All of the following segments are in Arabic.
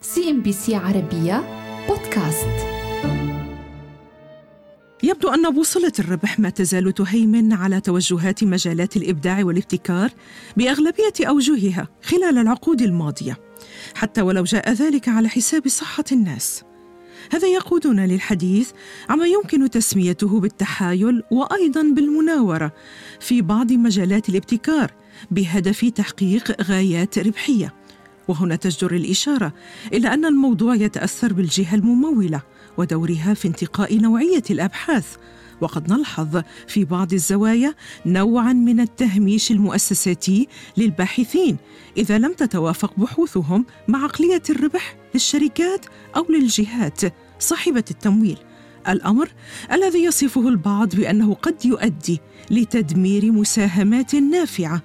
CNBC عربية بودكاست. يبدو أن بوصلة الربح ما تزال تهيمن على توجهات مجالات الإبداع والابتكار بأغلبية أوجهها خلال العقود الماضية حتى ولو جاء ذلك على حساب صحة الناس. هذا يقودنا للحديث عما يمكن تسميته بالتحايل وأيضا بالمناورة في بعض مجالات الابتكار بهدف تحقيق غايات ربحية. وهنا تجدر الإشارة إلى أن الموضوع يتأثر بالجهة الممولة ودورها في انتقاء نوعية الأبحاث. وقد نلحظ في بعض الزوايا نوعا من التهميش المؤسساتي للباحثين إذا لم تتوافق بحوثهم مع عقلية الربح للشركات أو للجهات. صاحبة التمويل الأمر الذي يصفه البعض بأنه قد يؤدي لتدمير مساهمات نافعة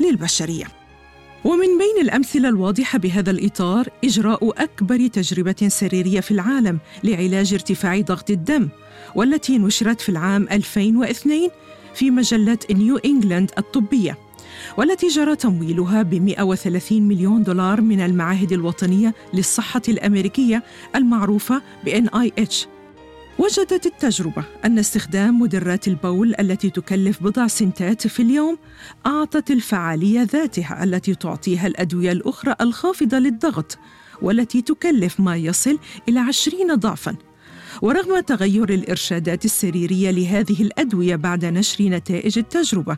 للبشرية. ومن بين الأمثلة الواضحة بهذا الإطار إجراء أكبر تجربة سريرية في العالم لعلاج ارتفاع ضغط الدم والتي نشرت في العام 2002 في مجلة نيو إنجلاند الطبية والتي جرى تمويلها ب 130 مليون دولار من المعاهد الوطنية للصحة الأمريكية المعروفة ب NIH وجدت التجربة أن استخدام مدرات البول التي تكلف بضع سنتات في اليوم أعطت الفعالية ذاتها التي تعطيها الأدوية الأخرى الخافضة للضغط والتي تكلف ما يصل إلى عشرين ضعفاً. ورغم تغير الإرشادات السريرية لهذه الأدوية بعد نشر نتائج التجربة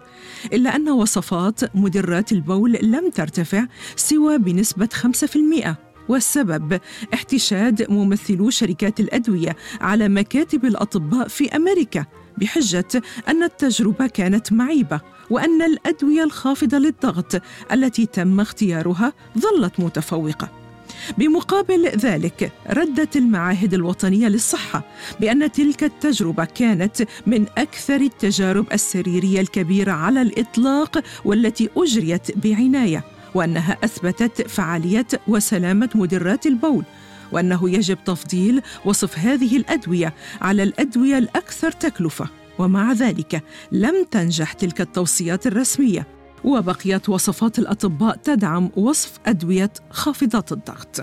إلا أن وصفات مدرات البول لم ترتفع سوى بنسبة 5% والسبب احتشاد ممثلو شركات الأدوية على مكاتب الاطباء في أمريكا بحجة أن التجربة كانت معيبة وأن الأدوية الخافضة للضغط التي تم اختيارها ظلت متفوقة. بمقابل ذلك ردت المعاهد الوطنية للصحة بأن تلك التجربة كانت من أكثر التجارب السريرية الكبيرة على الإطلاق والتي أجريت بعناية. وأنها أثبتت فعالية وسلامة مدرات البول وأنه يجب تفضيل وصف هذه الأدوية على الأدوية الأكثر تكلفة. ومع ذلك لم تنجح تلك التوصيات الرسمية وبقيت وصفات الأطباء تدعم وصف أدوية خافضات الضغط.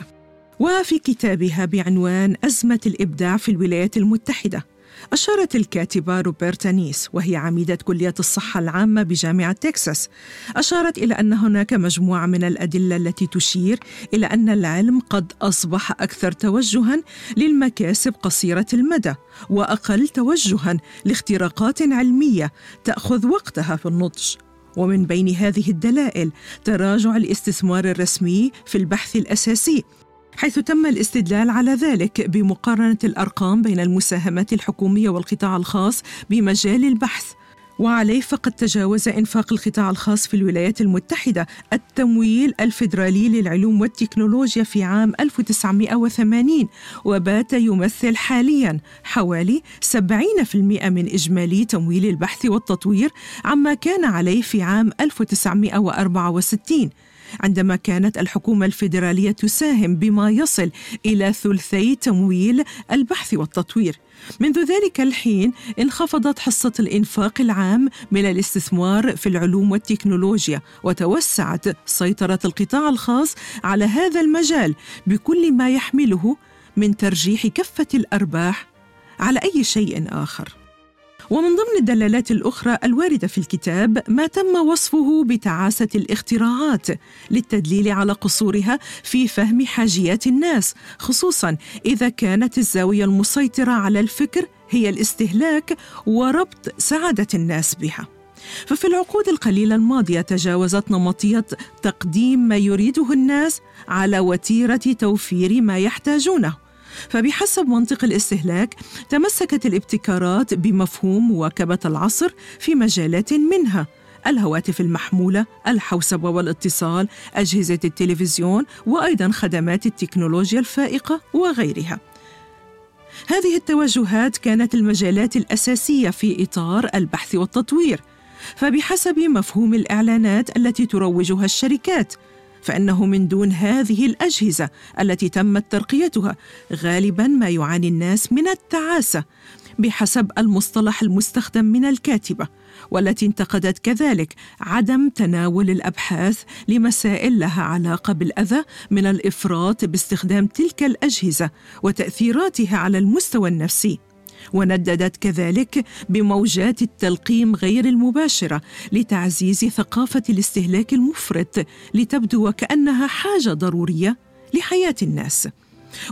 وفي كتابها بعنوان أزمة الإبداع في الولايات المتحدة. أشارت الكاتبة روبرتا نيس وهي عميدة كلية الصحة العامة بجامعة تكساس. أشارت إلى أن هناك مجموعة من الأدلة التي تشير إلى أن العلم قد أصبح أكثر توجها للمكاسب قصيرة المدى وأقل توجها لاختراقات علمية تأخذ وقتها في النضج. ومن بين هذه الدلائل تراجع الاستثمار الرسمي في البحث الأساسي. حيث تم الاستدلال على ذلك بمقارنة الأرقام بين المساهمات الحكومية والقطاع الخاص بمجال البحث. وعليه فقد تجاوز إنفاق القطاع الخاص في الولايات المتحدة التمويل الفيدرالي للعلوم والتكنولوجيا في عام 1980 وبات يمثل حاليا حوالي 70% من إجمالي تمويل البحث والتطوير عما كان عليه في عام 1964 عندما كانت الحكومة الفيدرالية تساهم بما يصل إلى ثلثي تمويل البحث والتطوير. منذ ذلك الحين انخفضت حصة الإنفاق العام من الاستثمار في العلوم والتكنولوجيا وتوسعت سيطرة القطاع الخاص على هذا المجال بكل ما يحمله من ترجيح كفة الأرباح على أي شيء آخر. ومن ضمن الدلالات الأخرى الواردة في الكتاب ما تم وصفه بتعاسة الاختراعات للتدليل على قصورها في فهم حاجيات الناس خصوصا إذا كانت الزاوية المسيطرة على الفكر هي الاستهلاك وربط سعادة الناس بها. ففي العقود القليلة الماضية تجاوزت نمطية تقديم ما يريده الناس على وتيرة توفير ما يحتاجونه. فبحسب منطق الاستهلاك تمسكت الابتكارات بمفهوم مواكبة العصر في مجالات منها الهواتف المحمولة الحوسبة والاتصال أجهزة التلفزيون وأيضا خدمات التكنولوجيا الفائقة وغيرها. هذه التوجهات كانت المجالات الأساسية في إطار البحث والتطوير. فبحسب مفهوم الإعلانات التي تروجها الشركات فإنه من دون هذه الأجهزة التي تمت ترقيتها غالبا ما يعاني الناس من التعاسة بحسب المصطلح المستخدم من الكاتبة والتي انتقدت كذلك عدم تناول الأبحاث لمسائل لها علاقة بالأذى من الإفراط باستخدام تلك الأجهزة وتأثيراتها على المستوى النفسي. ونددت كذلك بموجات التلقيم غير المباشرة لتعزيز ثقافة الاستهلاك المفرط لتبدو وكأنها حاجة ضرورية لحياة الناس.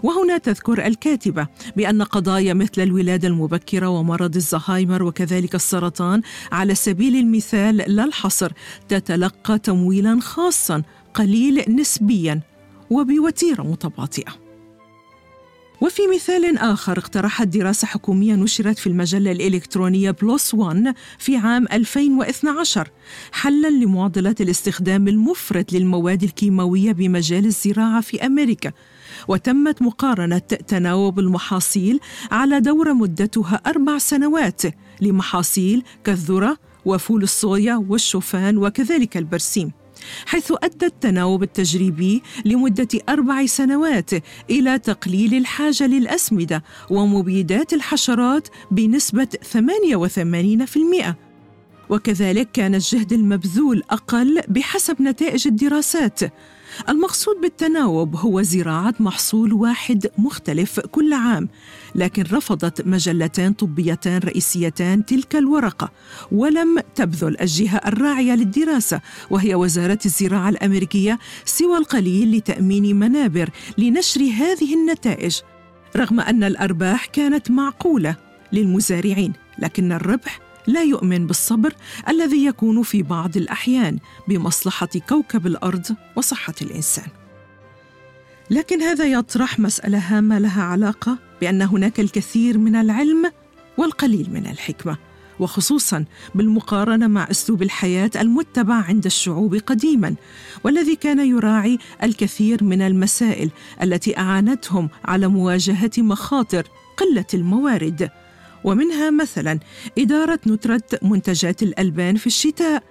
وهنا تذكر الكاتبة بأن قضايا مثل الولادة المبكرة ومرض الزهايمر وكذلك السرطان على سبيل المثال لا الحصر تتلقى تمويلا خاصا قليل نسبيا وبوتيرة متباطئة. وفي مثال آخر اقترحت دراسة حكومية نشرت في المجلة الإلكترونية بلوس وان في عام 2012 حلا لمعضلة الاستخدام المفرط للمواد الكيماوية بمجال الزراعة في أمريكا. وتمت مقارنة تناوب المحاصيل على دورة مدتها أربع سنوات لمحاصيل كالذرة وفول الصويا والشوفان وكذلك البرسيم. حيث أدى التناوب التجريبي لمدة أربع سنوات إلى تقليل الحاجة للأسمدة ومبيدات الحشرات بنسبة 88%. وكذلك كان الجهد المبذول أقل بحسب نتائج الدراسات. المقصود بالتناوب هو زراعة محصول واحد مختلف كل عام لكن رفضت مجلتان طبيتان رئيسيتان تلك الورقة ولم تبذل الجهة الراعية للدراسة وهي وزارة الزراعة الأمريكية سوى القليل لتأمين منابر لنشر هذه النتائج رغم أن الأرباح كانت معقولة للمزارعين لكن الربح لا يؤمن بالصبر الذي يكون في بعض الأحيان بمصلحة كوكب الأرض وصحة الإنسان. لكن هذا يطرح مسألة هامة لها علاقة بأن هناك الكثير من العلم والقليل من الحكمة وخصوصا بالمقارنة مع أسلوب الحياة المتبع عند الشعوب قديما والذي كان يراعي الكثير من المسائل التي أعانتهم على مواجهة مخاطر قلة الموارد. ومنها مثلا إدارة ندرة منتجات الألبان في الشتاء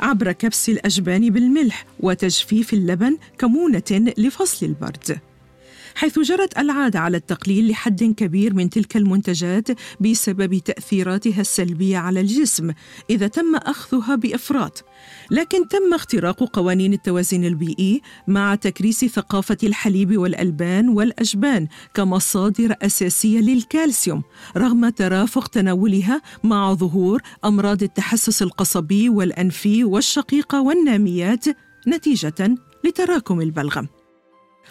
عبر كبس الأجبان بالملح وتجفيف اللبن كمونة لفصل البرد. حيث جرت العادة على التقليل لحد كبير من تلك المنتجات بسبب تأثيراتها السلبية على الجسم إذا تم أخذها بإفراط. لكن تم اختراق قوانين التوازن البيئي مع تكريس ثقافة الحليب والألبان والأجبان كمصادر أساسية للكالسيوم رغم ترافق تناولها مع ظهور أمراض التحسس القصبي والأنفي والشقيقة والناميات نتيجة لتراكم البلغم.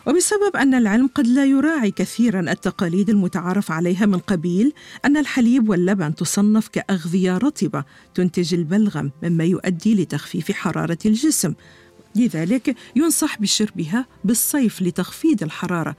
وبسبب أن العلم قد لا يراعي كثيرا التقاليد المتعارف عليها من قبيل أن الحليب واللبن تصنف كأغذية رطبة تنتج البلغم مما يؤدي لتخفيف حرارة الجسم. لذلك ينصح بشربها بالصيف لتخفيض الحرارة.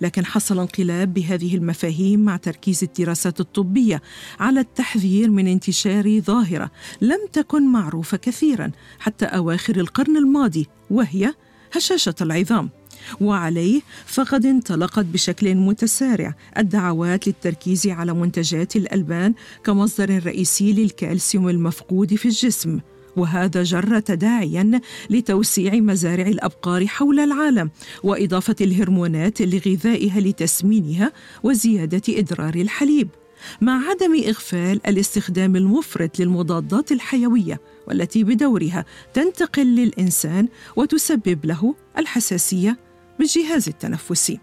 لكن حصل انقلاب بهذه المفاهيم مع تركيز الدراسات الطبية على التحذير من انتشار ظاهرة لم تكن معروفة كثيرا حتى أواخر القرن الماضي وهي هشاشة العظام. وعليه فقد انطلقت بشكل متسارع الدعوات للتركيز على منتجات الألبان كمصدر رئيسي للكالسيوم المفقود في الجسم وهذا جر تداعيا لتوسيع مزارع الأبقار حول العالم وإضافة الهرمونات لغذائها لتسمينها وزيادة ادرار الحليب مع عدم إغفال الاستخدام المفرط للمضادات الحيوية والتي بدورها تنتقل للإنسان وتسبب له الحساسية بالجهاز التنفسي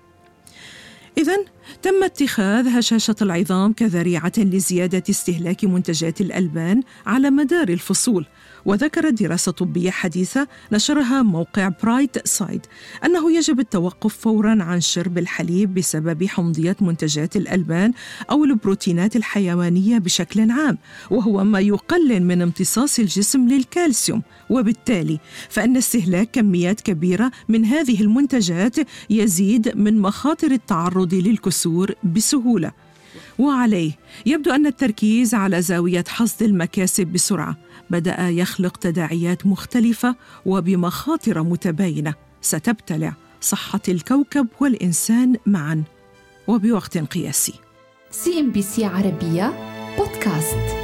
إذا تم اتخاذ هشاشة العظام كذريعة لزيادة استهلاك منتجات الألبان على مدار الفصول. وذكرت دراسة طبية حديثة نشرها موقع Bright Side أنه يجب التوقف فورا عن شرب الحليب بسبب حمضية منتجات الألبان أو البروتينات الحيوانية بشكل عام وهو ما يقلل من امتصاص الجسم للكالسيوم. وبالتالي فإن استهلاك كميات كبيرة من هذه المنتجات يزيد من مخاطر التعرض للكسور. بسهولة. وعليه يبدو أن التركيز على زاوية حصد المكاسب بسرعة. بدأ يخلق تداعيات مختلفة وبمخاطر متباينة. ستبتلع صحة الكوكب والإنسان معا. وبوقت قياسي. CNBC عربية بودكاست.